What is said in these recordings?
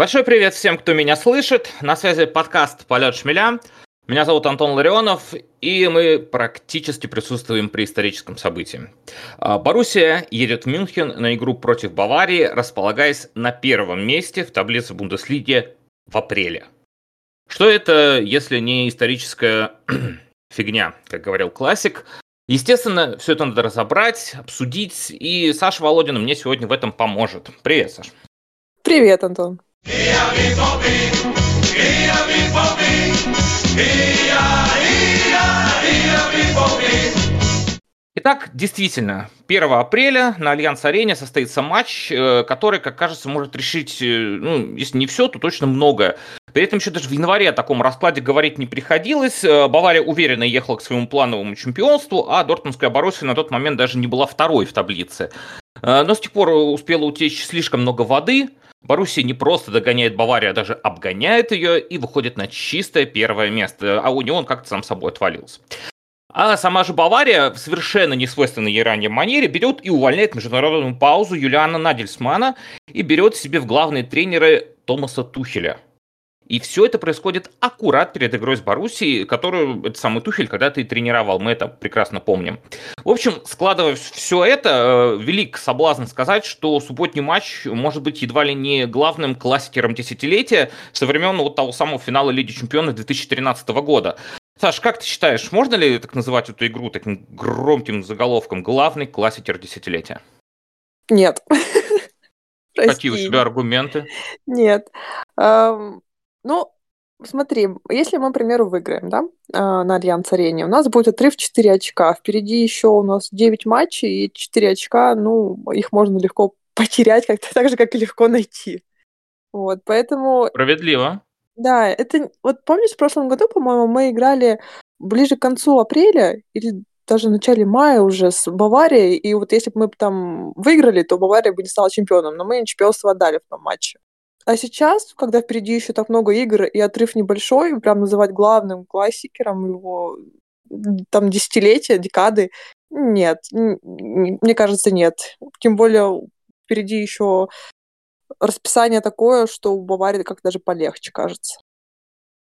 Большой привет всем, кто меня слышит. На связи подкаст «Полет шмеля». Меня зовут Антон Ларионов, и мы практически присутствуем при историческом событии. А, Боруссия едет в Мюнхен на игру против Баварии, располагаясь на первом месте в таблице Бундеслиги в апреле. Что это, если не историческая фигня, как говорил классик? Естественно, все это надо разобрать, обсудить, и Саша Володина мне сегодня в этом поможет. Привет, Саша. Привет, Антон. Итак, действительно, 1 апреля на Альянс-арене состоится матч, э, который, как кажется, может решить, э, ну, если не все, то точно многое. При этом еще даже в январе о таком раскладе говорить не приходилось. Э, Бавария уверенно ехала к своему плановому чемпионству, а Дортмундская Боруссия на тот момент даже не была второй в таблице. Но с тех пор успела утечь слишком много воды, Боруссия не просто догоняет Баварию, а даже обгоняет ее и выходит на чистое первое место, а у него он как-то сам собой отвалился. А сама же Бавария в совершенно несвойственной ей ранее манере берет и увольняет международную паузу Юлиана Надельсмана и берет себе в главные тренеры Томаса Тухеля – и все это происходит аккурат перед игрой с Боруссией, которую этот самый Тухель когда-то и тренировал. Мы это прекрасно помним. В общем, складывая все это, э, велик соблазн сказать, что субботний матч может быть едва ли не главным классикером десятилетия со времен вот того самого финала Лиги Чемпионов 2013 года. Саш, как ты считаешь, можно ли так называть эту игру таким громким заголовком «Главный классикер десятилетия»? Нет. Какие у тебя аргументы? Нет. Ну, смотри, если мы, к примеру, выиграем, да, а, на Альянс-арене, у нас будет отрыв 4 очка. Впереди еще у нас 9 матчей, и 4 очка, ну, их можно легко потерять, как-то так же, как и легко найти. Вот, поэтому... Справедливо. Да, это... Вот помнишь, в прошлом году, по-моему, мы играли ближе к концу апреля или даже в начале мая уже с Баварией, и вот если бы мы там выиграли, то Бавария бы не стала чемпионом, но мы чемпионство отдали в том матче. А сейчас, когда впереди еще так много игр и отрыв небольшой, прям называть главным классикером его там десятилетия, декады, нет, мне кажется, нет. Тем более впереди еще расписание такое, что у Баварии как даже полегче, кажется.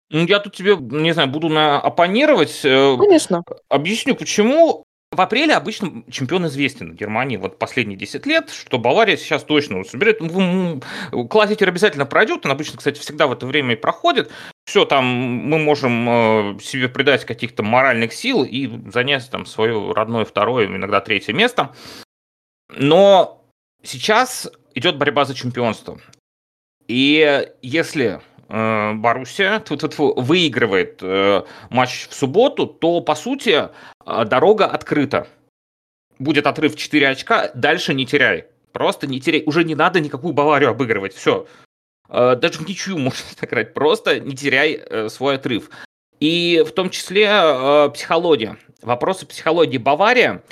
Ну, я тут тебе, не знаю, буду на оппонировать. Э, Конечно. Объясню, почему. В апреле обычно чемпион известен в Германии вот последние 10 лет, что Бавария сейчас точно соберет. Классикер обязательно пройдет, он обычно, кстати, всегда в это время и проходит. Все, там мы можем э, себе придать каких-то моральных сил и занять там свое родное второе, иногда третье место. Но сейчас идет борьба за чемпионство. И если Боруссия выигрывает э, матч в субботу, то, по сути, э, дорога открыта. Будет отрыв 4 очка, дальше не теряй. Просто не теряй. Уже не надо никакую Баварию обыгрывать. Все. Э, даже в ничью можно сыграть. Просто не теряй э, свой отрыв. И в том числе э, психология. Вопросы психологии Бавария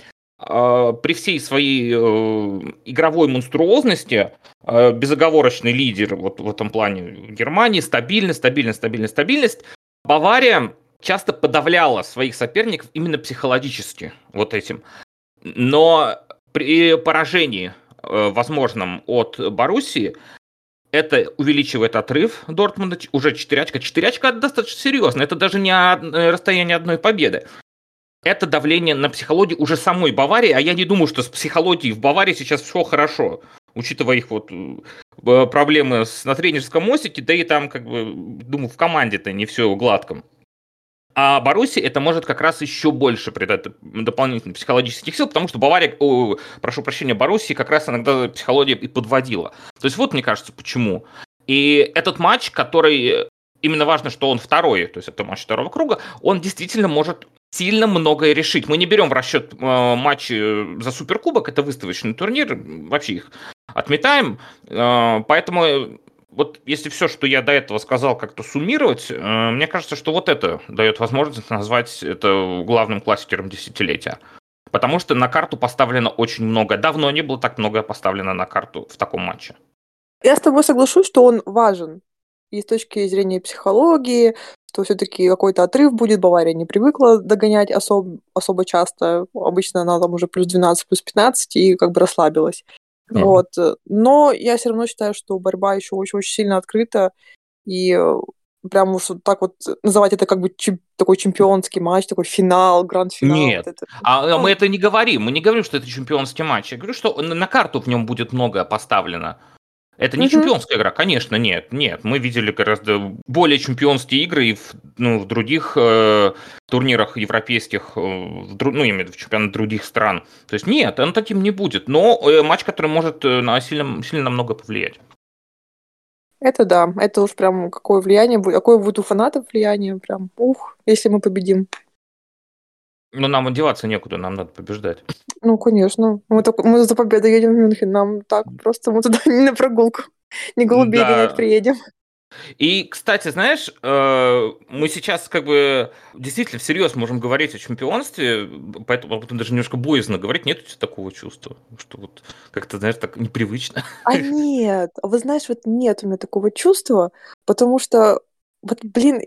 при всей своей э, игровой монструозности э, безоговорочный лидер вот в этом плане Германии, стабильность, стабильность, стабильность, стабильность. Бавария часто подавляла своих соперников именно психологически вот этим. Но при поражении э, возможном от Боруссии это увеличивает отрыв Дортмунда, уже 4 очка. 4 очка достаточно серьезно, это даже не расстояние одной победы это давление на психологию уже самой Баварии, а я не думаю, что с психологией в Баварии сейчас все хорошо, учитывая их вот э, проблемы на тренерском мостике, да и там, как бы, думаю, в команде-то не все гладко. А Баруси это может как раз еще больше придать дополнительных психологических сил, потому что Бавария, о, прошу прощения, Баруси как раз иногда психология и подводила. То есть вот, мне кажется, почему. И этот матч, который именно важно, что он второй, то есть это матч второго круга, он действительно может сильно многое решить. Мы не берем в расчет э, матчи за Суперкубок, это выставочный турнир, вообще их отметаем. Э, поэтому э, вот если все, что я до этого сказал, как-то суммировать, э, мне кажется, что вот это дает возможность назвать это главным классикером десятилетия. Потому что на карту поставлено очень много. Давно не было так много поставлено на карту в таком матче. Я с тобой соглашусь, что он важен и с точки зрения психологии, что все-таки какой-то отрыв будет. Бавария не привыкла догонять особ, особо часто. Обычно она там уже плюс 12, плюс 15 и как бы расслабилась. Ага. Вот. Но я все равно считаю, что борьба еще очень-очень сильно открыта, и прям уж так вот называть это как бы чем, такой чемпионский матч, такой финал, гранд-финал. Нет, вот это. А, а мы это не говорим. Мы не говорим, что это чемпионский матч. Я говорю, что на карту в нем будет многое поставлено. Это не угу. чемпионская игра, конечно, нет, нет. Мы видели гораздо более чемпионские игры и в, ну, в других э, турнирах европейских, э, в, ну, именно в чемпионат других стран. То есть нет, он таким не будет. Но э, матч, который может э, на сильно, сильно намного повлиять. Это да, это уж прям какое влияние будет, какое будет у фанатов влияние, прям, ух, если мы победим. Ну, нам одеваться некуда, нам надо побеждать. Ну, конечно. Мы, только, мы за победой едем в Мюнхен. Нам так просто мы туда не на прогулку, не голубей да. приедем. И, кстати, знаешь, э, мы сейчас как бы действительно всерьез можем говорить о чемпионстве, поэтому потом даже немножко боязно говорить, нет у тебя такого чувства, что вот как-то, знаешь, так непривычно. А нет, вы знаешь, вот нет у меня такого чувства, потому что, вот, блин,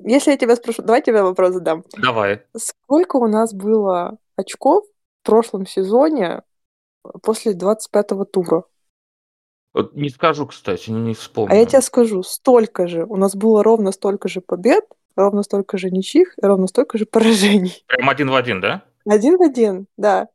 если я тебя спрошу, давай тебе вопрос задам. Давай. Сколько у нас было очков в прошлом сезоне после 25-го тура? Вот не скажу, кстати, не вспомню. А я тебе скажу, столько же. У нас было ровно столько же побед, ровно столько же ничьих, ровно столько же поражений. Прям один в один, да? Один в один, да.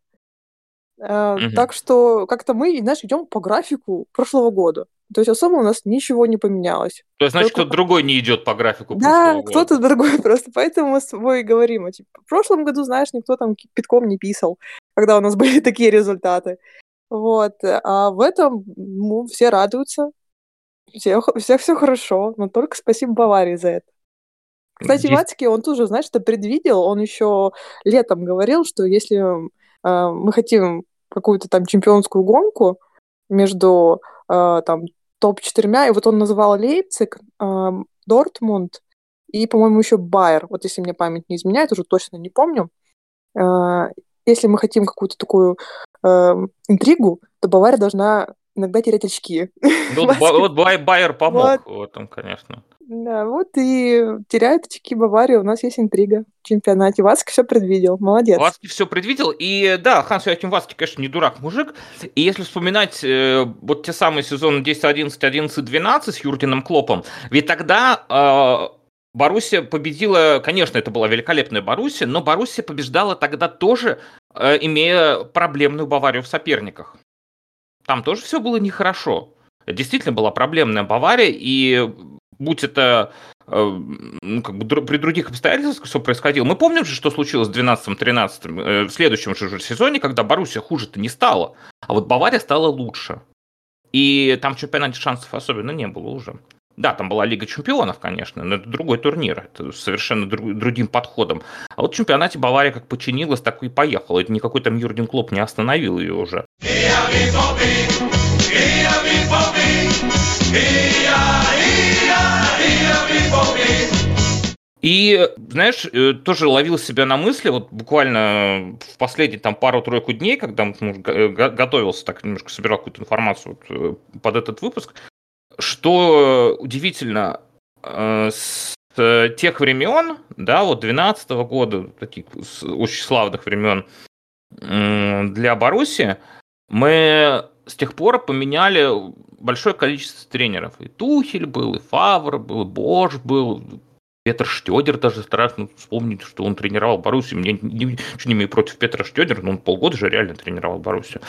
Угу. Так что как-то мы, знаешь, идем по графику прошлого года. То есть особо у нас ничего не поменялось. То есть, значит, кто-то другой не идет по графику Да, кто-то другой просто. Поэтому мы с тобой говорим. Типа, в прошлом году, знаешь, никто там питком не писал, когда у нас были такие результаты. Вот. А в этом ну, все радуются. Все, всех все хорошо. Но только спасибо Баварии за это. Кстати, Есть... Вацки, он тоже, знаешь, это предвидел. Он еще летом говорил, что если э, мы хотим какую-то там чемпионскую гонку между э, там топ-4, и вот он называл Лейпциг, э, Дортмунд и, по-моему, еще Байер. Вот если мне память не изменяет, уже точно не помню. Э, если мы хотим какую-то такую э, интригу, то Бавария должна иногда терять очки. Ну, вот Байер помог вот. в этом, конечно. Да, вот и теряет очки Бавария. У нас есть интрига в чемпионате. Васки все предвидел. Молодец. Васки все предвидел. И да, Ханс Йоахим Васки, конечно, не дурак мужик. И если вспоминать э, вот те самые сезоны 10, 11, 11, 12 с Юргеном Клопом, ведь тогда э, Боруссия победила, конечно, это была великолепная Боруссия, но Боруссия побеждала тогда тоже, э, имея проблемную Баварию в соперниках. Там тоже все было нехорошо. Действительно была проблемная Бавария, и будь это э, ну, как бы при других обстоятельствах, что происходило. Мы помним же, что случилось в 12-13 э, в следующем же сезоне, когда Боруссия хуже-то не стала, а вот Бавария стала лучше. И там в чемпионате шансов особенно не было уже. Да, там была Лига чемпионов, конечно, но это другой турнир, это совершенно друг, другим подходом. А вот в чемпионате Бавария как починилась, так и поехала. Это никакой там Юрген Клоп не остановил ее уже. И, знаешь, э, тоже ловил себя на мысли, вот буквально в последние там пару-тройку дней, когда ну, готовился, так немножко собирал какую-то информацию вот, э, под этот выпуск, что удивительно, э, с тех времен, да, вот 12 -го года, таких очень славных времен для Баруси, мы с тех пор поменяли большое количество тренеров. И Тухель был, и Фавр был, и Бош был, Петр Штедер даже страшно вспомнить, что он тренировал Боруссию. Мне ничего не имею против Петра Штедера, но он полгода же реально тренировал Боруссию.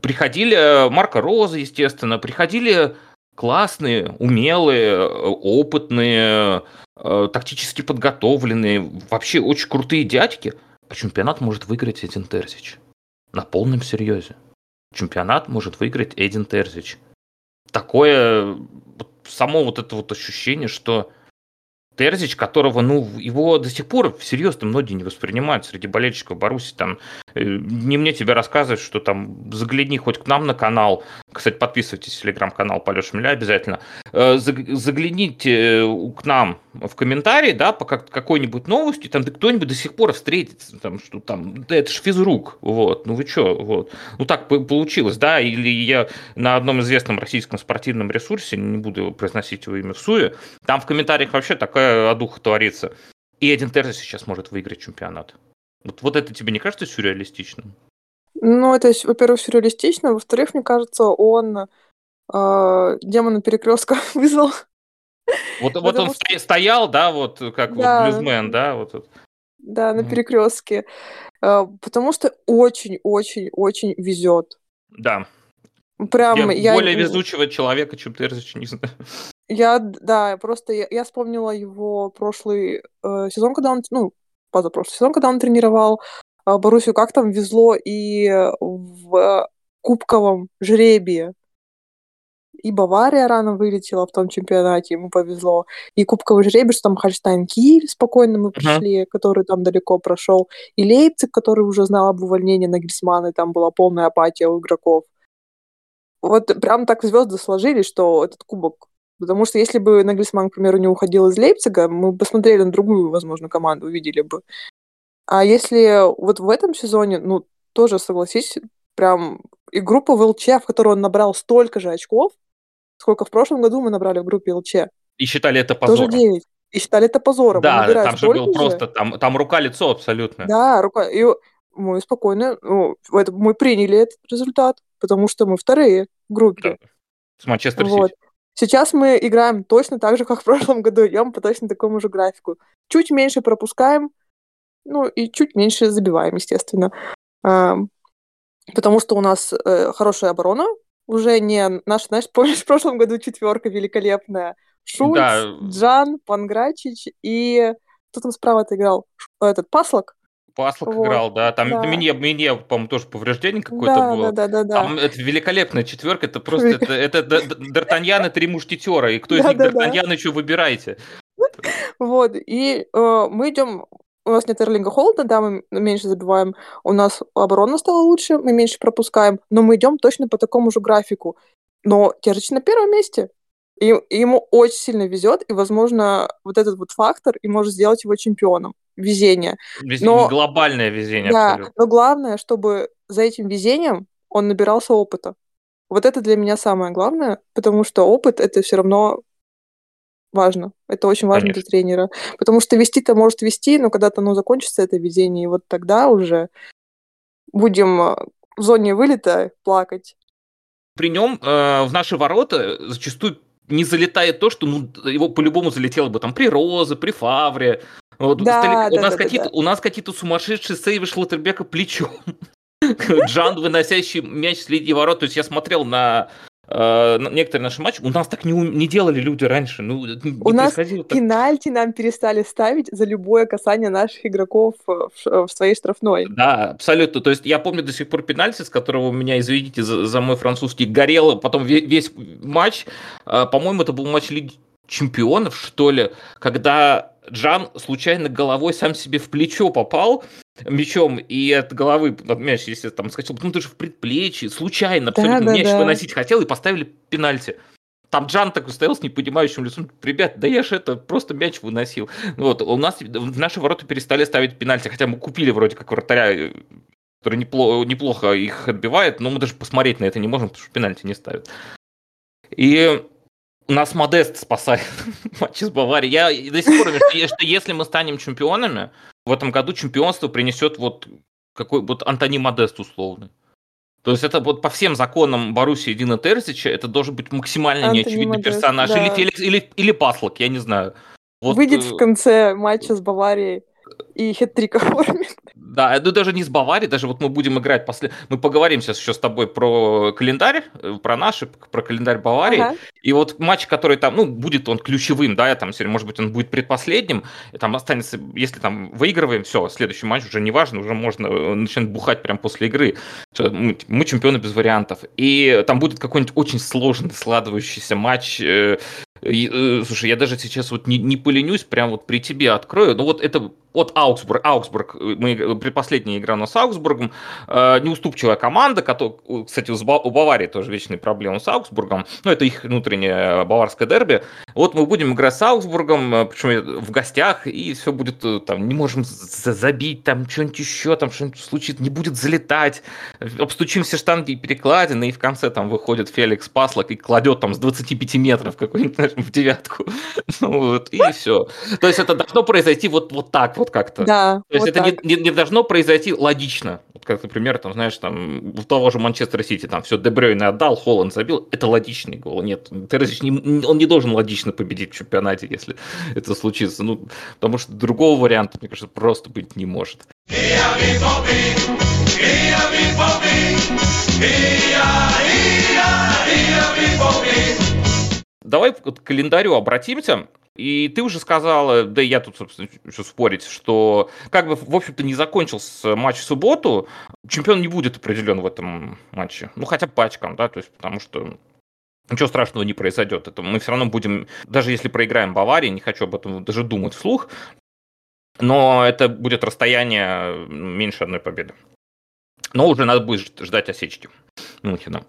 Приходили э, Марка Роза, естественно, приходили классные, умелые, опытные, э, тактически подготовленные, вообще очень крутые дядьки, а чемпионат может выиграть Эдин Терзич. На полном серьезе. Чемпионат может выиграть Эдин Терзич. Такое само вот это вот ощущение, что Терзич, которого, ну, его до сих пор всерьез там многие не воспринимают среди болельщиков Баруси. Там, э, не мне тебе рассказывать, что там загляни хоть к нам на канал. Кстати, подписывайтесь телеграм-канал Полеша Шмеля обязательно. Э, загляните э, к нам в комментарии, да, по какой-нибудь новости, там да кто-нибудь до сих пор встретится, там, что там, да это ж физрук, вот, ну вы что, вот. Ну так получилось, да, или я на одном известном российском спортивном ресурсе, не буду произносить его имя в суе, там в комментариях вообще такая одуха творится. И Эдин Терзи сейчас может выиграть чемпионат. Вот, вот это тебе не кажется сюрреалистичным? Ну, это, во-первых, сюрреалистично, во-вторых, мне кажется, он э, демона перекрестка вызвал. Вот, вот он что... стоял, да, вот как да. вот блюзмен, да, вот. Да, на перекрестке. Э, потому что очень-очень-очень везет. Да. Прям я, я более везучего человека, чем Терзич, не знаю. Я, да, просто я, я вспомнила его прошлый э, сезон, когда он, ну, позапрошлый сезон, когда он тренировал э, Боруссию, как там везло и в кубковом жребии. И Бавария рано вылетела в том чемпионате, ему повезло. И кубковый жребий, что там Хальштайн Киль спокойно мы пришли, uh-huh. который там далеко прошел. И Лейпциг, который уже знал об увольнении на Грисмана, и там была полная апатия у игроков. Вот прям так звезды сложились, что этот кубок Потому что если бы Нагельсман, к примеру, не уходил из Лейпцига, мы бы посмотрели на другую, возможно, команду, увидели бы. А если вот в этом сезоне, ну, тоже, согласись, прям и группа в ЛЧ, в которой он набрал столько же очков, сколько в прошлом году мы набрали в группе ЛЧ. И считали это позором. Тоже 9. И считали это позором. Да, там же был просто, там, там рука-лицо абсолютно. Да, рука. И мы спокойно, ну, это, мы приняли этот результат, потому что мы вторые в группе. Да. С Манчестер Сити. Вот. Сейчас мы играем точно так же, как в прошлом году, идем по точно такому же графику. Чуть меньше пропускаем, ну и чуть меньше забиваем, естественно. Потому что у нас э, хорошая оборона, уже не наша, знаешь, помнишь, в прошлом году четверка великолепная. Шульц, да. Джан, Панграчич и кто там справа-то играл? Этот Паслок? Паслок вот. играл, да. Там да. мне, мне, по-моему, тоже повреждение какое-то да, было. Да, да, да, Там это великолепная четверка, это просто это, это Д'Артаньян и три мушкетера. И кто из них Д'Артаньян еще выбирайте. Вот, и э, мы идем у нас нет Эрлинга Холда, да, мы меньше забиваем, у нас оборона стала лучше, мы меньше пропускаем, но мы идем точно по такому же графику. Но Терзич на первом месте. И, и ему очень сильно везет, и, возможно, вот этот вот фактор и может сделать его чемпионом везение. Везение, но, глобальное везение. Да, абсолютно. но главное, чтобы за этим везением он набирался опыта. Вот это для меня самое главное, потому что опыт это все равно важно. Это очень важно Конечно. для тренера. Потому что вести-то может вести, но когда-то оно закончится, это везение, и вот тогда уже будем э, в зоне вылета плакать. При нем э, в наши ворота зачастую не залетает то, что ну, его по-любому залетело бы там при Розе, при Фавре, вот, да, стали, да, у, нас да, какие-то, да. у нас какие-то сумасшедшие сейвы Шлоттербека плечом. Джан, выносящий мяч с линии ворот. То есть я смотрел на Uh, некоторые наши матчи у нас так не, не делали люди раньше. Ну, у нас так. пенальти нам перестали ставить за любое касание наших игроков в, в своей штрафной. Да, абсолютно. То есть я помню до сих пор пенальти, с которого у меня, извините за, за мой французский, горело потом весь, весь матч. Uh, по-моему, это был матч Лиги чемпионов, что ли, когда Джан случайно головой сам себе в плечо попал мячом, и от головы мяч, если там скачал, ну ты же в предплечье, случайно абсолютно да, мяч да. выносить хотел, и поставили пенальти. Там Джан такой стоял с непонимающим лицом. Ребят, да я же это просто мяч выносил. Вот, у нас в наши ворота перестали ставить пенальти, хотя мы купили вроде как вратаря, который неплохо, неплохо их отбивает, но мы даже посмотреть на это не можем, потому что пенальти не ставят. И нас Модест спасает матчи с Баварией. Я до сих пор верю, что если мы станем чемпионами, в этом году чемпионство принесет вот какой вот Антони Модест условный. То есть это вот по всем законам Боруссии Дина Терзича это должен быть максимально Антони неочевидный Модест, персонаж. Да. Или Феликс, или, или Паслок, я не знаю. Вот, Выйдет э, в конце матча с Баварией и хет-трик оформит. Да, ну даже не с Баварией, даже вот мы будем играть после... Мы поговорим сейчас еще с тобой про календарь, э, про наши, про календарь Баварии. Ага. И вот матч, который там, ну, будет он ключевым, да, там, может быть, он будет предпоследним, там останется, если там выигрываем, все, следующий матч уже не важно, уже можно э, начинать бухать прямо после игры. Мы, мы чемпионы без вариантов. И там будет какой-нибудь очень сложный складывающийся матч, э, слушай, я даже сейчас вот не, не поленюсь, прям вот при тебе открою. Ну вот это от Аугсбург, Аугсбург, мы, предпоследняя игра нас с Аугсбургом, э, неуступчивая команда, которая, кстати, у Баварии тоже вечные проблемы с Аугсбургом, но это их внутреннее баварское дерби. Вот мы будем играть с Аугсбургом, э, причем в гостях, и все будет э, там, не можем забить, там что-нибудь еще, там что-нибудь случится, не будет залетать, обстучим все штанги и перекладины, и в конце там выходит Феликс Паслок и кладет там с 25 метров какой-нибудь в девятку. Ну, вот, и все. То есть это должно произойти вот, вот так вот Вот как-то. Да. То есть вот это так. не, не, не должно произойти логично. Вот как, например, там, знаешь, там, у того же Манчестер Сити, там, все, Дебрёйн отдал, Холланд забил. Это логичный гол. Нет, Терезич не, он не должен логично победить в чемпионате, если это случится. Ну, потому что другого варианта, мне кажется, просто быть не может. Давай к календарю обратимся. И ты уже сказала, да и я тут, собственно, еще спорить, что как бы, в общем-то, не закончился матч в субботу, чемпион не будет определен в этом матче. Ну, хотя по очкам, да, то есть потому что Ничего страшного не произойдет. Это мы все равно будем, даже если проиграем Баварии, не хочу об этом даже думать вслух, но это будет расстояние меньше одной победы. Но уже надо будет ждать осечки Мюнхена.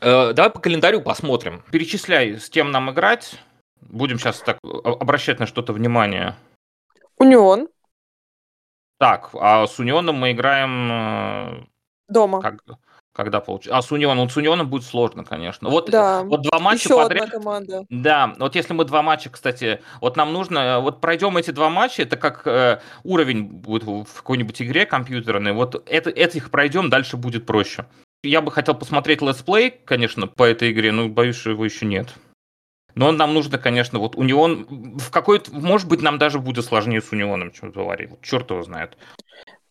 Э, давай по календарю посмотрим. Перечисляй, с кем нам играть. Будем сейчас так обращать на что-то внимание. Унион. Так, а с Унионом мы играем... Дома. Как, когда получится? А с Унионом? с Унионом будет сложно, конечно. Вот, да. вот два матча Еще подряд. одна команда. Да, вот если мы два матча, кстати, вот нам нужно, вот пройдем эти два матча, это как э, уровень будет в какой-нибудь игре компьютерной, вот это, этих пройдем, дальше будет проще. Я бы хотел посмотреть let's play, конечно, по этой игре, но боюсь, что его еще нет. Но нам нужно, конечно, вот Унион в какой-то, может быть, нам даже будет сложнее с Унионом, чем Баварии. Вот черт его знает.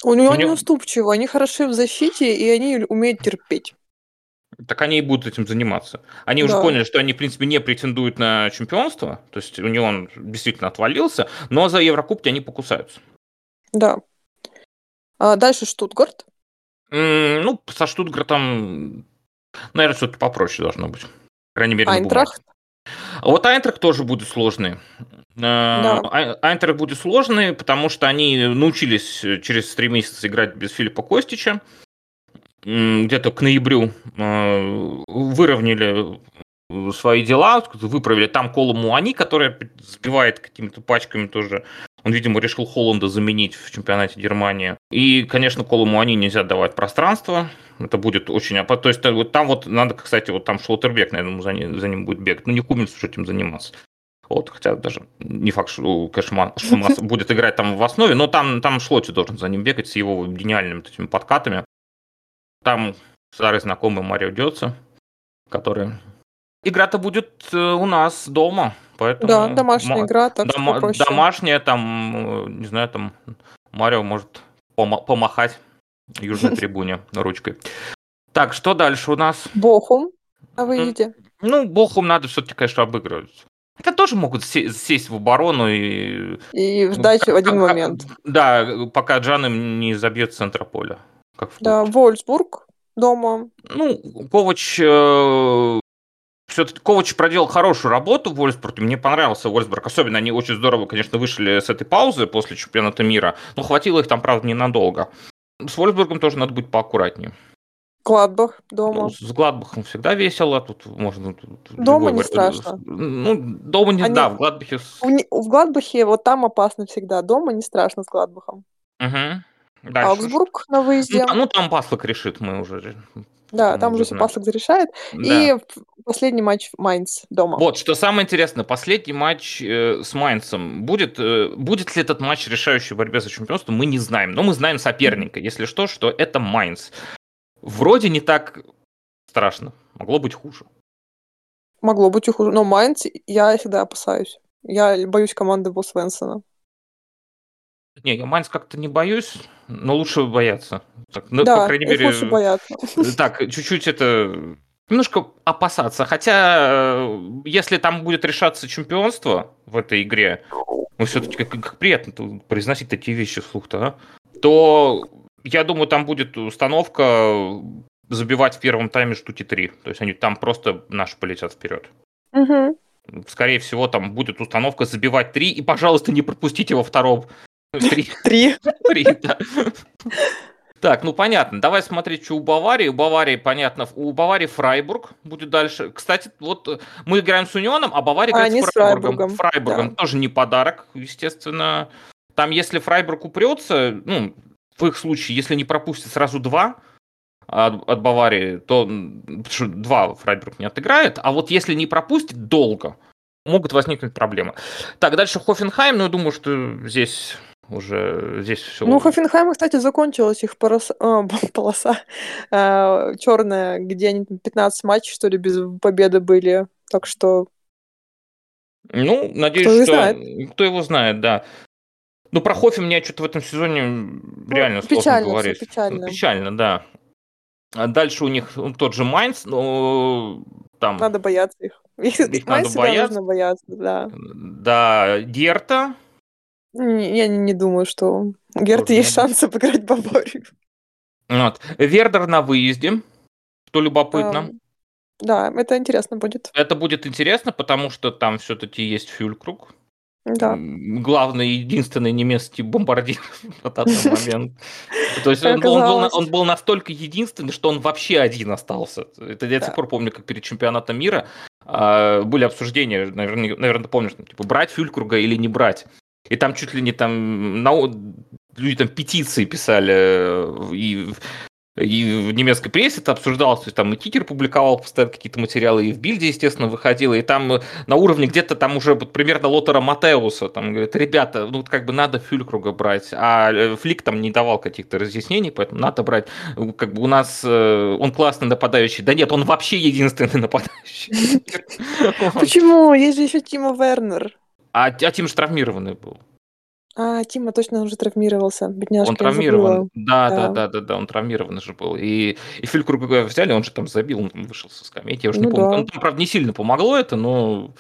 Унион Уни... неуступчивы, они хороши в защите, и они умеют терпеть. Так они и будут этим заниматься. Они да. уже поняли, что они, в принципе, не претендуют на чемпионство. То есть Унион действительно отвалился, но за Еврокубки они покусаются. Да. А дальше Штутгарт. Mm, ну, со Штутгартом, наверное, все-таки попроще должно быть. По крайней мере, Айнтрахт. Вот Айнтрах тоже будет сложный. Да. Айнтрах будет сложный, потому что они научились через три месяца играть без Филиппа Костича. Где-то к ноябрю выровняли свои дела, выправили там Колу Муани, которая сбивает какими-то пачками тоже. Он, видимо, решил Холланда заменить в чемпионате Германии. И, конечно, Колу Муани нельзя давать пространство. Это будет очень опасно. То есть вот там вот надо, кстати, вот там Шлоттербек, наверное, за ним, за ним будет бегать. Ну, не Куминс уже этим заниматься. Вот, хотя даже не факт, что Кэшман будет играть там в основе, но там, там Шлоти должен за ним бегать с его гениальными этими подкатами. Там старый знакомый Марио Дёца, который... Игра-то будет э, у нас дома, поэтому... Да, домашняя игра, так дома- что проще. Домашняя, там, э, не знаю, там Марио может пом- помахать южной трибуне ручкой. Так, что дальше у нас? Бохум на выезде. Ну, Бохум надо все-таки, конечно, обыгрывать. Это тоже могут сесть в оборону и... И ждать в один момент. Да, пока Джан им не забьет центра поля. Как да, Вольсбург дома. Ну, Ковач... Э, все-таки Ковач проделал хорошую работу в Вольсбурге. Мне понравился Вольсбург. Особенно они очень здорово, конечно, вышли с этой паузы после чемпионата мира. Но хватило их там, правда, ненадолго. С Вольсбургом тоже надо быть поаккуратнее. Гладбах дома. Ну, с Гладбахом всегда весело, тут можно... Тут дома не страшно. Ну, дома не... Они... Да, в Гладбахе... В, в Гладбахе вот там опасно всегда, дома не страшно с Гладбахом. Угу. Дальше. Аугсбург на выезде. Ну, ну там Паслок решит, мы уже... Да, там уже все Паслок зарешает. Да. И последний матч Майнц дома. Вот, что самое интересное, последний матч э, с Майнцем. Будет, э, будет ли этот матч решающий в борьбе за чемпионство, мы не знаем. Но мы знаем соперника, если что, что это Майнц. Вроде не так страшно. Могло быть хуже. Могло быть и хуже. Но Майнц я всегда опасаюсь. Я боюсь команды Бо Свенсона. Не, я Майнц как-то не боюсь, но лучше бояться. Так, ну, да, по крайней мере, лучше бояться. Так, чуть-чуть это немножко опасаться. Хотя, если там будет решаться чемпионство в этой игре, ну, все-таки как, как приятно произносить такие вещи вслух-то, а? то я думаю, там будет установка забивать в первом тайме штуки три. То есть они там просто наши полетят вперед. Угу. Скорее всего, там будет установка забивать три, и, пожалуйста, не пропустите во втором. Три. Три. Три, да. Так, ну понятно. Давай смотреть, что у Баварии. У Баварии, понятно, у Баварии Фрайбург будет дальше. Кстати, вот мы играем с Унионом, а Бавария а, играет с Фрайбургом. Фрайбургом, Фрайбургом да. тоже не подарок, естественно. Там, если Фрайбург упрется, ну, в их случае, если не пропустит сразу два от, от Баварии, то что два Фрайбург не отыграет. А вот если не пропустит долго, могут возникнуть проблемы. Так, дальше Хофенхайм, ну, я думаю, что здесь Уже здесь все. Ну, Хофенхайм, кстати, закончилась их полоса, а, полоса а, черная, где они 15 матчей, что ли, без победы были. Так что... Ну, надеюсь, кто что... Знает. Кто его знает, да. Ну, про Хофи мне что-то в этом сезоне ну, реально сложно печально, говорить. Печально. Печально, да. А дальше у них тот же Майнц, но там... Надо бояться их. Их, их надо бояться. нужно бояться, да. Да, Герта. Не, я не, думаю, что у Герта есть шанс обыграть Баварию. Вот. Вердер на выезде, что любопытно. Um, да, это интересно будет. Это будет интересно, потому что там все-таки есть Фюлькруг. Да. Главный, единственный немецкий бомбардир на тот момент. То есть он, он, был, он был настолько единственный, что он вообще один остался. Это я до сих пор помню, как перед чемпионатом мира а, были обсуждения, наверное, наверное помнишь, типа брать Фюлькруга или не брать. И там чуть ли не там на, люди там петиции писали э, и и в немецкой прессе это обсуждалось, то есть там и Кикер публиковал постоянно какие-то материалы, и в Бильде, естественно, выходило, и там э, на уровне где-то там уже примерно Лотера Матеуса, там говорят, ребята, ну как бы надо Фюлькруга брать, а э, Флик там не давал каких-то разъяснений, поэтому надо брать, как бы у нас он классный нападающий, да нет, он вообще единственный нападающий. Почему? Есть же еще Тима Вернер. А, а Тим же травмированный был. А, Тима точно уже травмировался, бедняжка. Он травмирован. Да, да, да, да, да, он травмирован же был. И, и Филькруга взяли, он же там забил, он вышел со скамейки. Я уже ну, не помню. Да. Он там, правда, не сильно помогло это, но,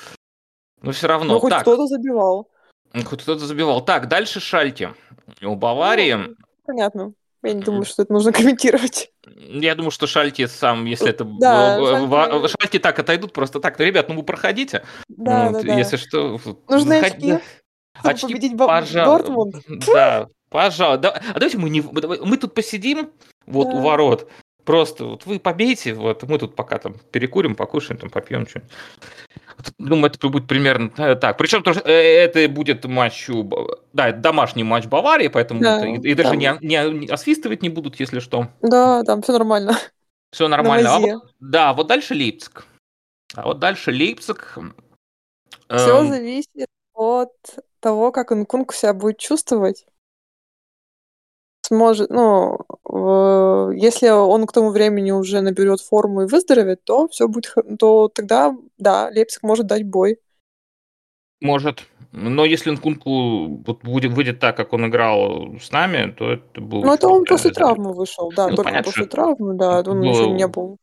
но все равно. Ну, хоть кто-то забивал. Хоть кто-то забивал. Так, дальше Шальти. У Баварии... Ну, понятно. Я не думаю, что это нужно комментировать. Я думаю, что Шальти сам, если это... Да, Шальти... Шальти так отойдут просто так. Ну, ребят, ну вы проходите. Да, вот, да, да. Если что... Нужны очки. Очки, победить пожалуй, Дортмунд. Да, пожалуйста. А давайте мы не... Мы тут посидим, вот да. у ворот, просто вот вы побейте, вот мы тут пока там перекурим, покушаем, там попьем что-нибудь. Думаю, это будет примерно э, так. Причем э, это будет матч, да, домашний матч Баварии, поэтому да, и, и даже не, не, не освистывать не будут, если что. Да, там все нормально. Все нормально. А вот, да, вот дальше Лейпциг. А вот дальше Лейпциг. Все эм... зависит от того, как Инкунг себя будет чувствовать. Сможет, ну, э, если он к тому времени уже наберет форму и выздоровеет, то все будет, то тогда, да, Лейпциг может дать бой. Может. Но если Нкунку вот будет, выйдет так, как он играл с нами, то это будет... Ну, это он после травмы вышел, да, ну, только понятно, после травмы, да, он было... еще не был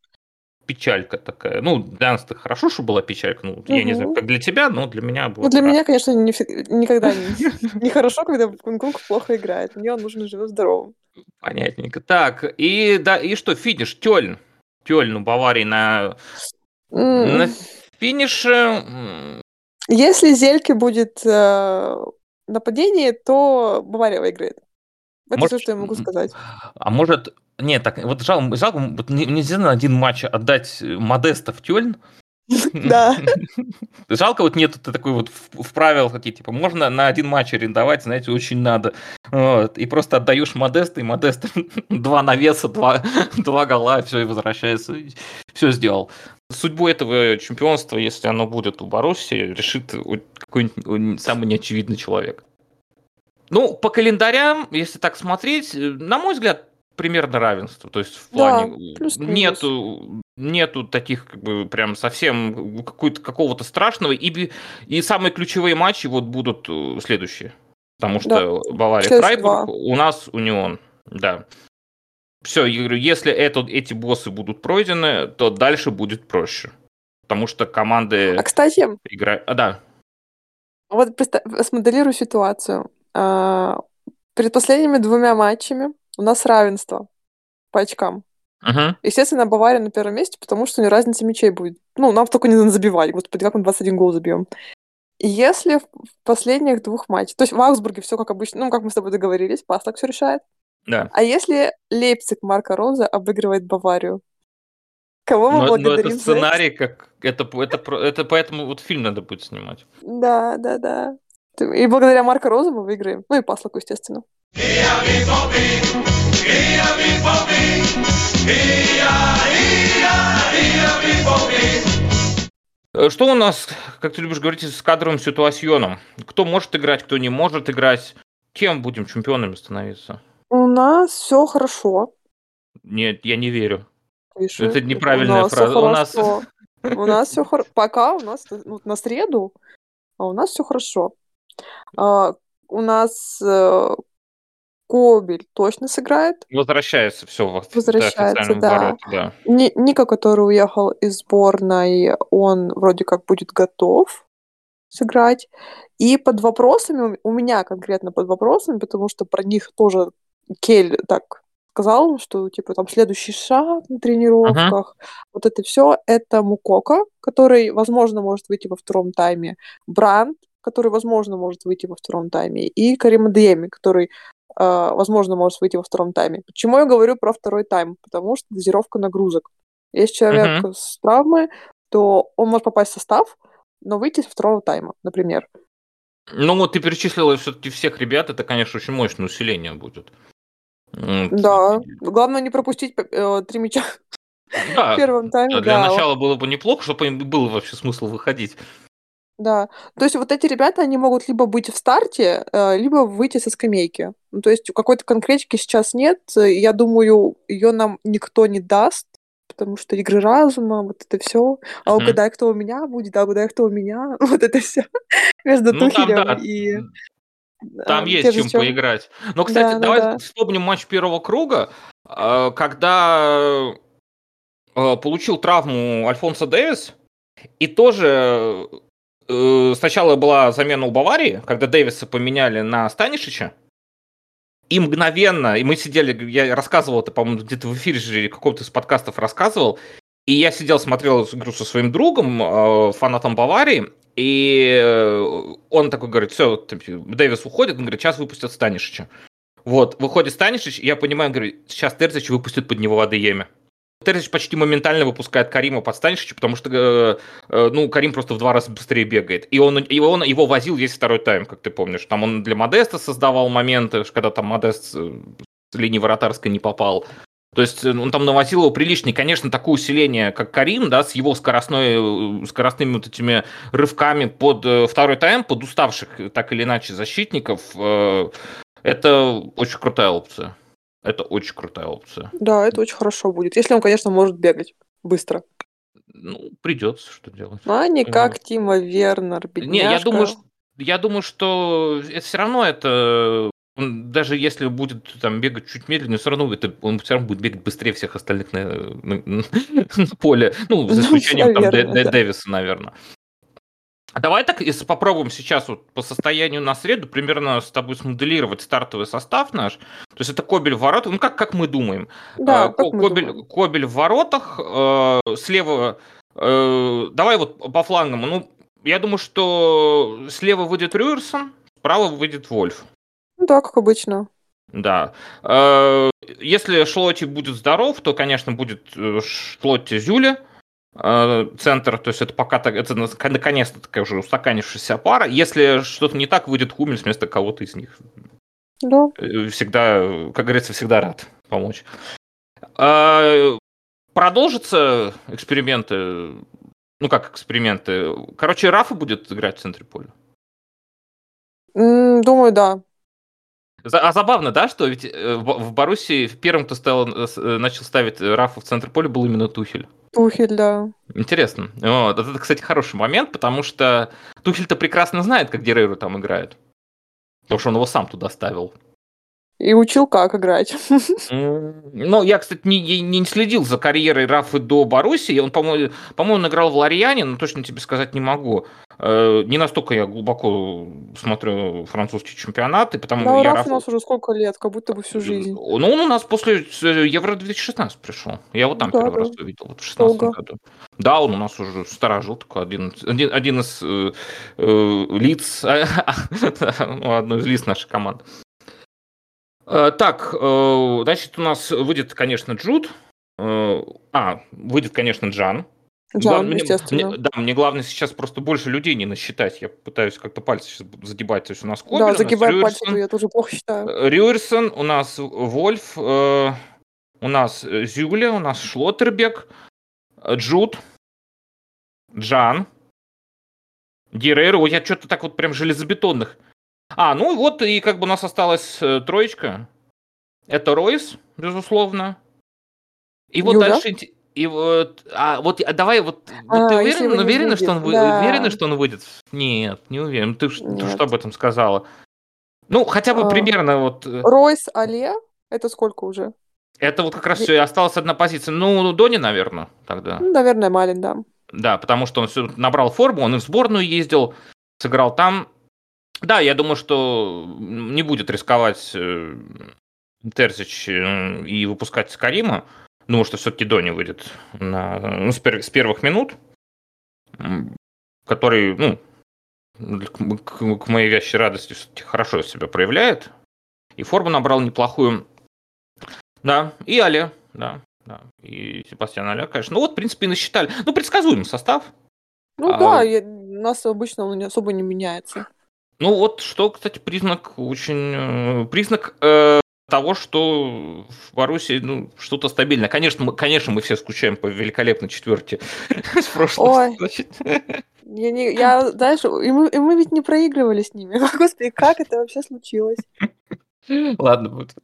печалька такая. Ну, для нас это хорошо, что была печалька. Ну, угу. я не знаю, как для тебя, но для меня было. Ну, для меня, конечно, не, никогда не, не хорошо, когда Кунг плохо играет. Мне он нужен живым здоровым. Понятненько. Так, и да, и что, финиш, Тёльн. Тёльн у Баварии на, на финише. Если Зельке будет э, нападение, то Бавария выиграет. Это может, все, что я могу сказать. А может, нет, так вот жалко, жалко вот нельзя на один матч отдать Модеста в Тюльн. Да. Жалко, вот нет такой вот в правилах такие, типа, можно на один матч арендовать, знаете, очень надо. Вот, и просто отдаешь Модеста, и Модест два навеса, два, два гола, все, и возвращается, все сделал. Судьбу этого чемпионства, если оно будет у Боруссии, решит какой-нибудь самый неочевидный человек. Ну, по календарям, если так смотреть, на мой взгляд, примерно равенство. То есть в плане да, нету, нету таких как бы прям совсем какого-то страшного. И, и самые ключевые матчи вот будут э, следующие. Потому что да. Бавария Фрайбург, у нас Унион. Да. Все, я говорю, если это, эти боссы будут пройдены, то дальше будет проще. Потому что команды... А, кстати... Играют... А, да. Вот смоделирую ситуацию. А, перед последними двумя матчами у нас равенство по очкам. Uh-huh. Естественно, Бавария на первом месте, потому что у нее разница мячей будет. Ну, нам только не надо забивать. Господи, как мы 21 гол забьем. Если в последних двух матчах, то есть в Аугсбурге все как обычно, ну, как мы с тобой договорились, Пастак все решает. Да. А если Лейпциг Марка Роза обыгрывает Баварию? Кого мы но, благодарим? Но это сценарий, как это, это, это поэтому вот фильм надо будет снимать. Да, да, да. И благодаря Марка Роза мы выиграем. Ну и Паслаку, естественно. Что у нас, как ты любишь говорить, с кадровым ситуационом? Кто может играть, кто не может играть? кем будем чемпионами становиться? У нас все хорошо. Нет, я не верю. Пиши. Это неправильная у нас фраза. У нас-. У нас все хорошо. Пока у нас ну, на среду, а у нас все хорошо. А, у нас э, Кобель точно сыграет. Возвращается все в Возвращается, да. вороте, да. Ни- Ника, который уехал из сборной, он вроде как будет готов сыграть. И под вопросами, у меня конкретно под вопросами, потому что про них тоже Кель так сказал, что типа там следующий шаг на тренировках, вот это все, это Мукока, который, возможно, может выйти во втором тайме, Бранд, который, возможно, может выйти во втором тайме, и Карим Адееми, который, э, возможно, может выйти во втором тайме. Почему я говорю про второй тайм? Потому что дозировка нагрузок. Если человек с травмой, то он может попасть в состав, но выйти со второго тайма, например. Ну вот ты перечислила все-таки всех ребят, это, конечно, очень мощное усиление будет. Да. Главное не пропустить э, три мяча Да, в первом тайме. для да. начала было бы неплохо, чтобы им был вообще смысл выходить. Да. То есть вот эти ребята, они могут либо быть в старте, э, либо выйти со скамейки. Ну, то есть какой-то конкретики сейчас нет. Э, Я думаю, ее нам никто не даст, потому что игры разума, вот это все. А угадай, кто у меня будет, а угадай, кто у меня. Вот это все между Ну, там, Тухелем да, и... Там э, есть те же чем чё- поиграть. Но, кстати, Да, да, давай да. вспомним матч первого круга, когда получил травму Альфонсо Дэвис, и тоже сначала была замена у Баварии, когда Дэвиса поменяли на Станишича, и мгновенно, и мы сидели, я рассказывал это, по-моему, где-то в эфире же каком-то из подкастов рассказывал, и я сидел, смотрел игру со своим другом, э, фанатом Баварии, и э, он такой говорит, все, Дэвис уходит, он говорит, сейчас выпустят Станишича. Вот, выходит Станишич, и я понимаю, говорю, сейчас Терзич выпустит под него Адееме. Терзич почти моментально выпускает Карима под Станишича, потому что, э, э, ну, Карим просто в два раза быстрее бегает. И он, и он его возил весь второй тайм, как ты помнишь. Там он для Модеста создавал моменты, когда там Модест э, с линии вратарской не попал. То есть э, он там навозил его приличный. Конечно, такое усиление, как Карим, да, с его скоростной, скоростными вот этими рывками под второй тайм, под уставших так или иначе защитников, э, это очень крутая опция. Это очень крутая опция. Да, это очень хорошо будет. Если он, конечно, может бегать быстро. Ну, придется что делать. А не как Тима Вернер, Не, я думаю, бедняжка. что, я думаю, что это все равно это он, даже если будет там бегать чуть медленнее, все равно это, он все равно будет бегать быстрее всех остальных на, на- на поле. Ну, за Ну, исключением там Дэ- наверное, Дэ- да. Дэвиса, наверное. А давай так, если попробуем сейчас вот по состоянию на среду примерно с тобой смоделировать стартовый состав наш. То есть это Кобель в воротах, ну как, как мы думаем. Да, А, как мы Кобель, думаем. Кобель в воротах, э, слева... э, давай вот по флангам. Ну, я думаю, что слева выйдет Рюерсон, справа выйдет Вольф. Ну да, как обычно. Да. Э, Если Шлоти будет здоров, то, конечно, будет э, Шлоти Зюля, э, центр, то есть это пока так, это на- наконец-то такая уже устаканившаяся пара. Если что-то не так, выйдет Хумель вместо кого-то из них. Да. Э, Всегда, как говорится, всегда рад помочь. А, Продолжатся эксперименты, ну как эксперименты. Короче, Рафа будет играть в центре поля. Думаю, да. А забавно, да, что ведь э, в Боруссии первым, кто стал, э, э, начал ставить Рафа в центр поля, был именно Тухель. Тухель, да. Интересно. Вот. Это, кстати, хороший момент, потому что Тухель-то прекрасно знает, как Герреру там играет. Потому что он его сам туда ставил. И учил, как играть. Ну, я, кстати, не, не- следил за карьерой Рафы до Боруссии. Он, по-моему, по-моему, играл в Ларьяне, но точно тебе сказать не могу. Э, Не настолько я глубоко смотрю французские чемпионаты, потому Да, я Раф у нас уже сколько лет, как будто бы всю жизнь. Ну, он у нас после э, Евро-2016 пришел. Я его там Да, первый да. раз увидел, вот в 16 Долго. году. Да, он у нас уже старожил, такой один, один, один из э, э, лиц, ну, одной из лиц нашей команды. Э, Так, э, значит, у нас выйдет, конечно, Джуд. Э, А, выйдет, конечно, Джан. Джан, мне- естественно. мне- да, мне главное сейчас просто больше людей не насчитать. Я пытаюсь как-то пальцы сейчас задебать. То есть у нас у Да, нас загибаем пальцы, я тоже плохо считаю. Рюерсон, у нас Вольф, э, у нас Зюля, у нас Шлоттербек, Джуд, Джан, Геррера. Ой, я что-то так вот прям железобетонных. А, ну вот и как бы у нас осталась э, троечка. Это Ройс, безусловно. И вот Юля? дальше... И вот, а вот а давай вот, вот А, ты уверен, не уверена, что он вы- да. уверена, что он выйдет? Нет, не уверен. Ты, ты что об этом сказала? Ну, хотя бы А. примерно вот. э, Ройс, Але, это сколько уже? Это вот как раз все, и осталась одна позиция. Ну, Дони, наверное, тогда. Ну, наверное, Малин, да. Да, потому что он все набрал форму, он и в сборную ездил, сыграл там. Да, я думаю, что не будет рисковать э, Терзич э, и выпускать Карима. Думаю, что все-таки Дони выйдет на, ну, с, пер- с первых минут, который, ну, к, к- к моей вящей радости все-таки хорошо себя проявляет. И форму набрал неплохую. Да, и Але, да, да. И Себастьян Аля, конечно. Ну вот, в принципе, и насчитали. Ну, предсказуемый состав. Ну А- да, я- у нас обычно он особо не меняется. Ну вот, что, кстати, признак очень... э, признак э, того, что в Боруссии ну, что-то стабильное. Конечно мы, конечно, мы все скучаем по великолепной четверке с прошлого. Ой. Я, не, я знаешь, и мы, и мы ведь не проигрывали с ними. Господи, как это вообще случилось? Ладно, вот.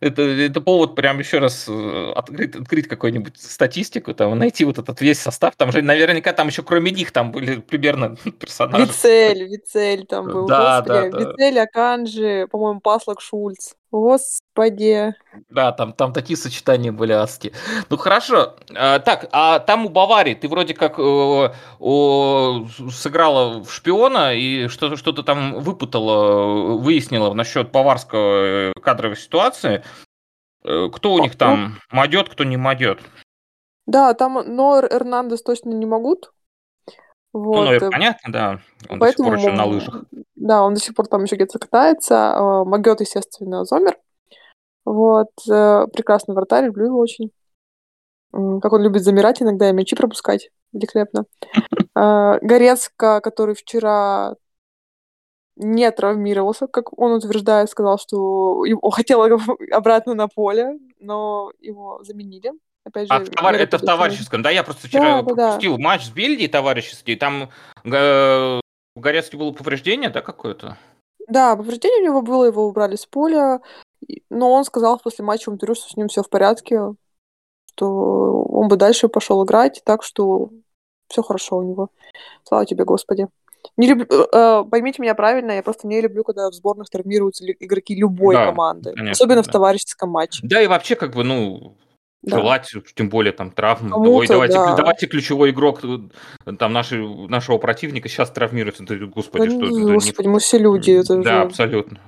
Это, это повод прям еще раз э, открыть, открыть какую-нибудь статистику, там, найти вот этот весь состав. Там же наверняка там еще кроме них там были примерно персонажи. Вицель, Вицель там был. Да, Господи, да, да. Вицель, Аканжи, по-моему, Паслак, Шульц. Господи. Да, там, там такие сочетания были адские. Ну хорошо. А, так, а там у Баварии ты вроде как э, о, сыграла в шпиона и что-то что там выпутала, выяснила насчет баварской э, кадровой ситуации. Э, Кто у них там мадет, кто не мадет? Да, там Нор Эрнандес точно не могут. Ну, Вот. ну, э, понятно, да. Он Поэтому, до сих пор еще на лыжах. Да, он до сих пор там еще где-то катается. А, Могет, естественно, Зомер. Вот. э, Прекрасный вратарь, люблю его очень. Как он любит замирать иногда и мячи пропускать. Великолепно. А, Горецко, который вчера не травмировался, как он утверждает, сказал, что его хотел обратно на поле, но его заменили. Опять же, А в товар- это в товарищеском, да? Я просто вчера Да, да, да. пропустил матч с Бельгией товарищеский, там э, у Горецки было повреждение, да, какое-то? Да, повреждение у него было, его убрали с поля, но он сказал после матча в интервью, что с ним все в порядке, что он бы дальше пошел играть, так что все хорошо у него. Слава тебе, Господи. Не люблю, э, э, поймите меня правильно, я просто не люблю, когда в сборных травмируются игроки любой Да, команды, конечно, особенно в да. товарищеском матче. Да, и вообще, как бы, ну, Да. желать, тем более там травм. Ой, давайте, да. давайте ключевой игрок там наши, нашего противника сейчас травмируется. Господи, Да что это не- Господи, мы все люди, это Да, же абсолютно.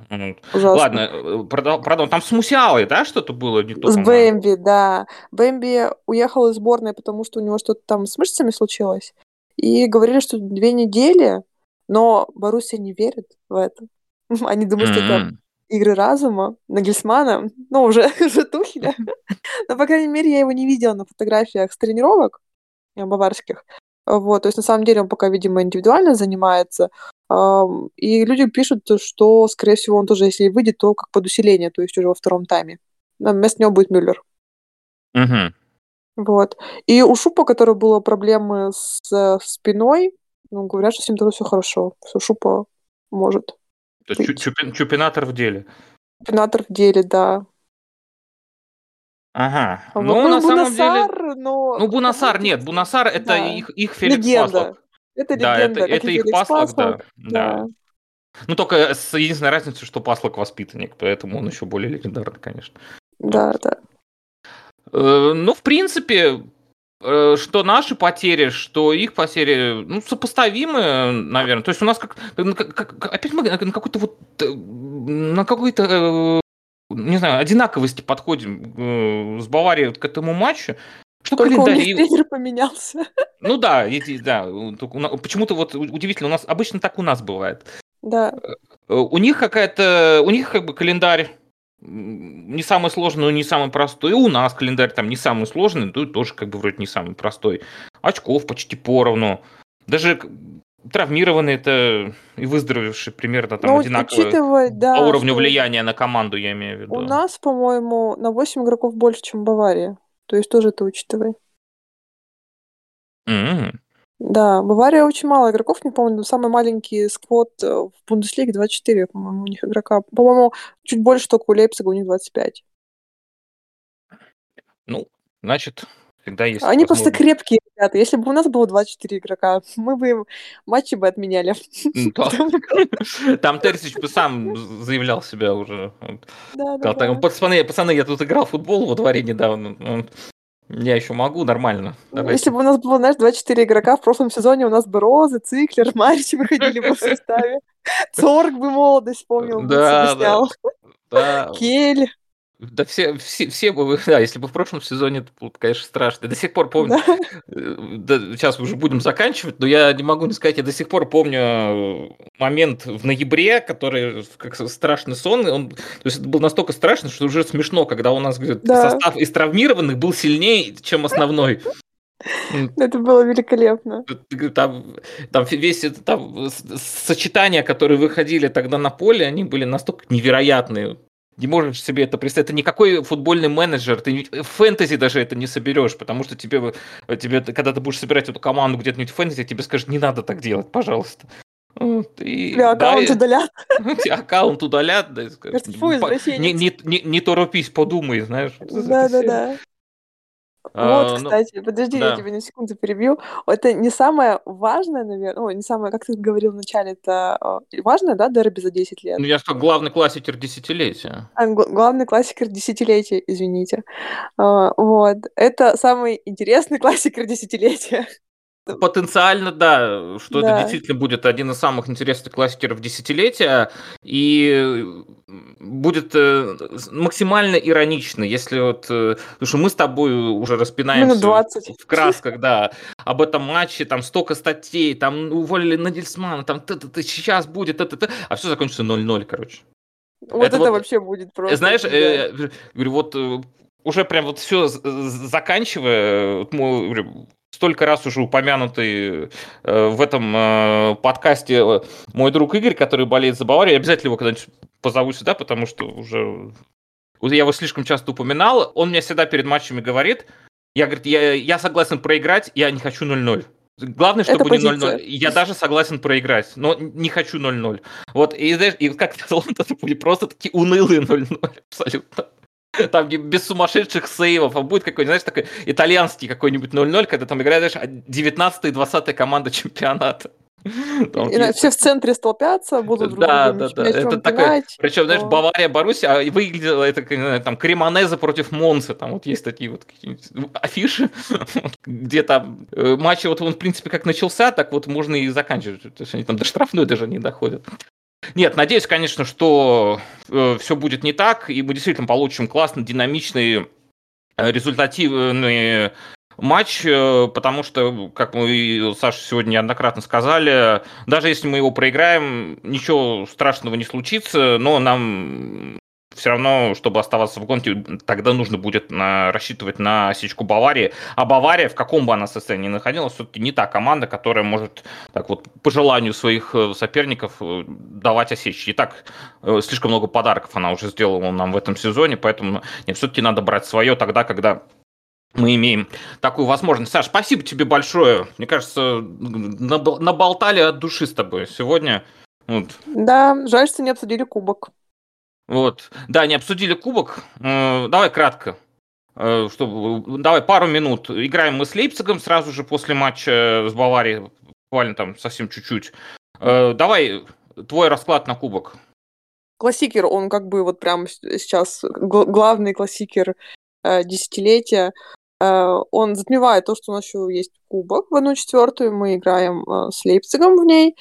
Ужасно. Ладно, э, продал, продал. Там с Мусиалой, да, что-то было? Не то, С? Бэмби, да. Бэмби уехал из сборной, потому что у него что-то там с мышцами случилось. И говорили, что две недели, но Боруссия не верит в это. Они думают, что это. Игры разума Нагельсмана, ну, уже, уже Тухеля. Но, по крайней мере, я его не видела на фотографиях с тренировок э, баварских. Вот, то есть, на самом деле, он пока, видимо, индивидуально занимается. И люди пишут, что, скорее всего, он тоже, если выйдет, то как под усиление, то есть уже во втором тайме. На вместо него будет Мюллер. Мгм. Вот. И у Шупа, у которого было проблемы с э, спиной, ну, говорят, что с ним тоже все хорошо. Все Шупа может. То есть чу- чупи- чупинатор в деле. Пинатор в деле, да. Ага. А Ну, вот, на самом деле... Бунасар, но... Ну, Бунасар нет. Бунасар это Да. их, их Феликс Легенда. Паслок. Это Да, легенда. это, как это и их Феликс Паслок, да. Паслок. да. Ну, только с единственной разницей, что Паслок воспитанник, поэтому он еще более легендарный, конечно. Да, да. Э, Ну, в принципе, что наши потери, что их потери, ну, сопоставимы, наверное. То есть у нас как, как- опять мы на какой-то вот, э, на какой-то, э, не знаю, одинаковости подходим э, с Баварией к этому матчу. Что Только у календарь, них тренер поменялся. ну да, эти- да, у почему-то вот удивительно, у нас обычно так у нас бывает. Да. Э, У них какая-то, у них как бы календарь не самый сложный, но не самый простой. И у нас календарь там не самый сложный, но и тоже как бы вроде не самый простой. Очков почти поровну. Даже травмированные это и выздоровевшие примерно там Но одинаково учитывая, да, по уровню влияния на команду, я имею в виду. У нас, по-моему, на 8 игроков больше, чем Бавария. То есть тоже это учитывай. М. Да, Бавария очень мало игроков, не помню, самый маленький сквот э, в Бундеслиге 24, по-моему, у них игрока. По-моему, чуть больше только у Лейпцига, у них 25. Ну, значит, всегда есть Они просто крепкие ребята. Если бы у нас было 24 игрока, мы бы им матчи бы отменяли. Там Терсич бы сам заявлял себя уже. Пацаны, я тут играл в футбол во дворе недавно. Я еще могу, нормально. Давайте. Если бы у нас было, знаешь, 24 игрока, в прошлом сезоне у нас бы Розы, Циклер, Марич выходили бы в составе. Цорг бы молодость вспомнил. Да, да. да. Кель. Да все, все, все бы, да, если бы в прошлом сезоне, это было, конечно, страшно. Я до сих пор помню, да. Э, да, сейчас уже будем заканчивать, но я не могу не сказать, я до сих пор помню момент в ноябре, который как страшный сон, он, то есть это было настолько страшно, что уже смешно, когда у нас говорит, да. состав из травмированных был сильнее, чем основной. Это было великолепно. Там, там весь это там сочетания, которые выходили тогда на поле, они были настолько невероятные не можешь себе это представить. Это никакой футбольный менеджер, ты в фэнтези даже это не соберешь, потому что тебе, тебе когда ты будешь собирать эту команду где-нибудь в фэнтези, тебе скажут, не надо так делать, пожалуйста. Вот, и, Тебя аккаунт да, удалят. Аккаунт удалят, да, Фу, не, не, не, не торопись, подумай, знаешь. Да, да. А, вот, ну, кстати, ну, подожди, да. я тебя на секунду перебью. Это не самое важное, наверное, ну, не самое, как ты говорил вначале, это а, важное, да, дерби за 10 лет? Ну, я что, главный классикер десятилетия. А, главный классикер десятилетия, извините. А, вот. Это самый интересный классикер десятилетия. Потенциально, да, что да. это действительно будет один из самых интересных классикеров десятилетия, и будет э, максимально иронично, если вот, э, потому что мы с тобой уже распинаемся в красках, да, об этом матче, там столько статей, там уволили Надельсмана, там т -т -т, сейчас будет, это, а все закончится 0-0, короче. Вот это, это вот, вообще будет просто. Знаешь, э, говорю, вот э, уже прям вот все заканчивая, мы, столько раз уже упомянутый э, в этом э, подкасте э, мой друг Игорь, который болеет за Баварию, я обязательно его когда-нибудь позову сюда, потому что уже я его слишком часто упоминал. Он мне всегда перед матчами говорит, я, говорит, я, я согласен проиграть, я не хочу 0-0. Главное, чтобы не 0-0. Я даже согласен проиграть, но не хочу 0-0. Вот, и, знаешь, и как сказал, это будет просто такие унылые 0-0 абсолютно. Там без сумасшедших сейвов, а будет какой-нибудь, знаешь, такой итальянский какой-нибудь 0-0, когда там играешь 19 20 команда чемпионата. Там, и все в центре столпятся, будут друг да, да, да. Это такое, причем, знаешь, Бавария, Боруссия, а выглядело это там Кремонеза против Монса, там вот есть такие вот афиши, где там э, матч вот он, в принципе, как начался, так вот можно и заканчивать, то есть они там до штрафной даже не доходят. Нет, надеюсь, конечно, что э, все будет не так, и мы действительно получим классный, динамичный, э, результативный матч, э, потому что, как мы, Саша, сегодня неоднократно сказали, даже если мы его проиграем, ничего страшного не случится, но нам все равно, чтобы оставаться в гонке, тогда нужно будет на, рассчитывать на осечку Баварии. А Бавария, в каком бы она состоянии ни находилась, все-таки не та команда, которая может так вот по желанию своих э, соперников э, давать осечки. И так э, слишком много подарков она уже сделала нам в этом сезоне, поэтому все-таки надо брать свое тогда, когда мы имеем такую возможность. Саш, спасибо тебе большое. Мне кажется, наболтали от души с тобой сегодня. Вот. Да, жаль, что не обсудили кубок. Вот. Да, не обсудили кубок. Э, давай кратко. Э, чтобы, давай пару минут. Играем мы с Лейпцигом сразу же после матча с Баварией. Буквально там совсем чуть-чуть. Э, давай твой расклад на кубок. Классикер, он как бы вот прямо сейчас главный классикер десятилетия. Он затмевает то, что у нас еще есть кубок в одну четвертую. Мы играем с Лейпцигом в ней.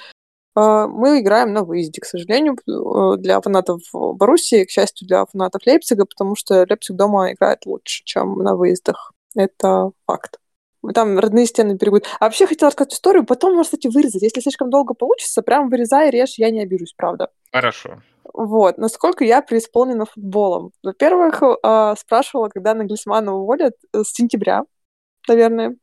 А, мы играем на выезде, к сожалению, э, для фанатов Боруссии, к счастью, для фанатов Лейпцига, потому что Лейпциг дома играет лучше, чем на выездах. Это факт. Там родные стены берегут. А вообще хотела рассказать историю, потом можно, кстати, вырезать. Если слишком долго получится, прям вырезай, режь, я не обижусь, правда. Хорошо. Вот, насколько я преисполнена футболом. Во-первых, а, спрашивала, когда Наглисмана уволят э, с сентября, наверное.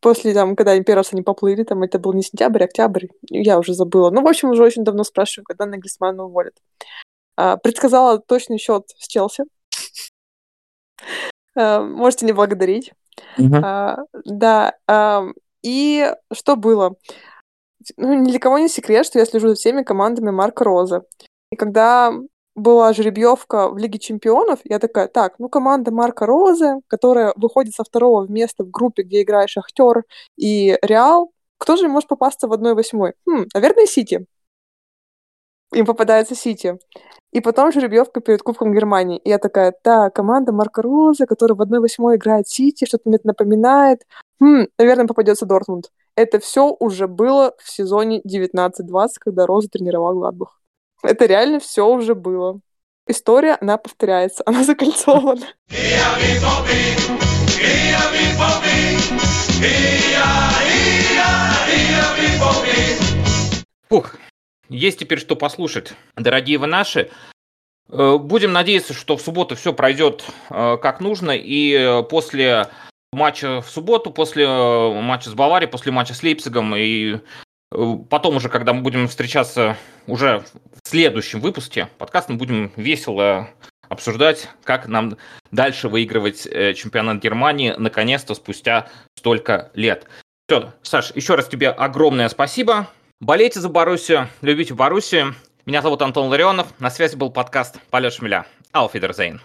После, там, когда имперцы не поплыли, там, это был не сентябрь, а октябрь, я уже забыла. Ну, в общем, уже очень давно спрашиваю, когда Нагельсмана уволят. А, предсказала точный счет с Челси. А, можете не благодарить. Uh-huh. А, да. А, И что было? Ну, ни для кого не секрет, что я слежу за всеми командами Марка Роза. И когда была жеребьевка в Лиге чемпионов, я такая, так, ну команда Марка Розы, которая выходит со второго места в группе, где играет Шахтер и Реал, кто же может попасться в 1-8? Хм, наверное, Сити. Им попадается Сити. И потом жеребьевка перед Кубком Германии. И я такая, так, команда Марка Роза, которая в 1-8 играет Сити, что-то мне это напоминает. Хм, наверное, попадется Дортмунд. Это все уже было в сезоне 19-20, когда Роза тренировал Гладбах. Это реально все уже было. История, она повторяется, она закольцована. Фух, есть теперь что послушать, дорогие вы наши. Э, будем надеяться, что в субботу все пройдет э, как нужно, и после матча в субботу, после э, матча с Баварией, после матча с Лейпцигом и Потом уже, когда мы будем встречаться уже в следующем выпуске подкаста, мы будем весело обсуждать, как нам дальше выигрывать э, чемпионат Германии, наконец-то, спустя столько лет. Все, Саш, еще раз тебе огромное спасибо. Болейте за Боруссию, любите Боруссию. Меня зовут Антон Ларионов. На связи был подкаст «Полет шмеля». Ауфидерзейн.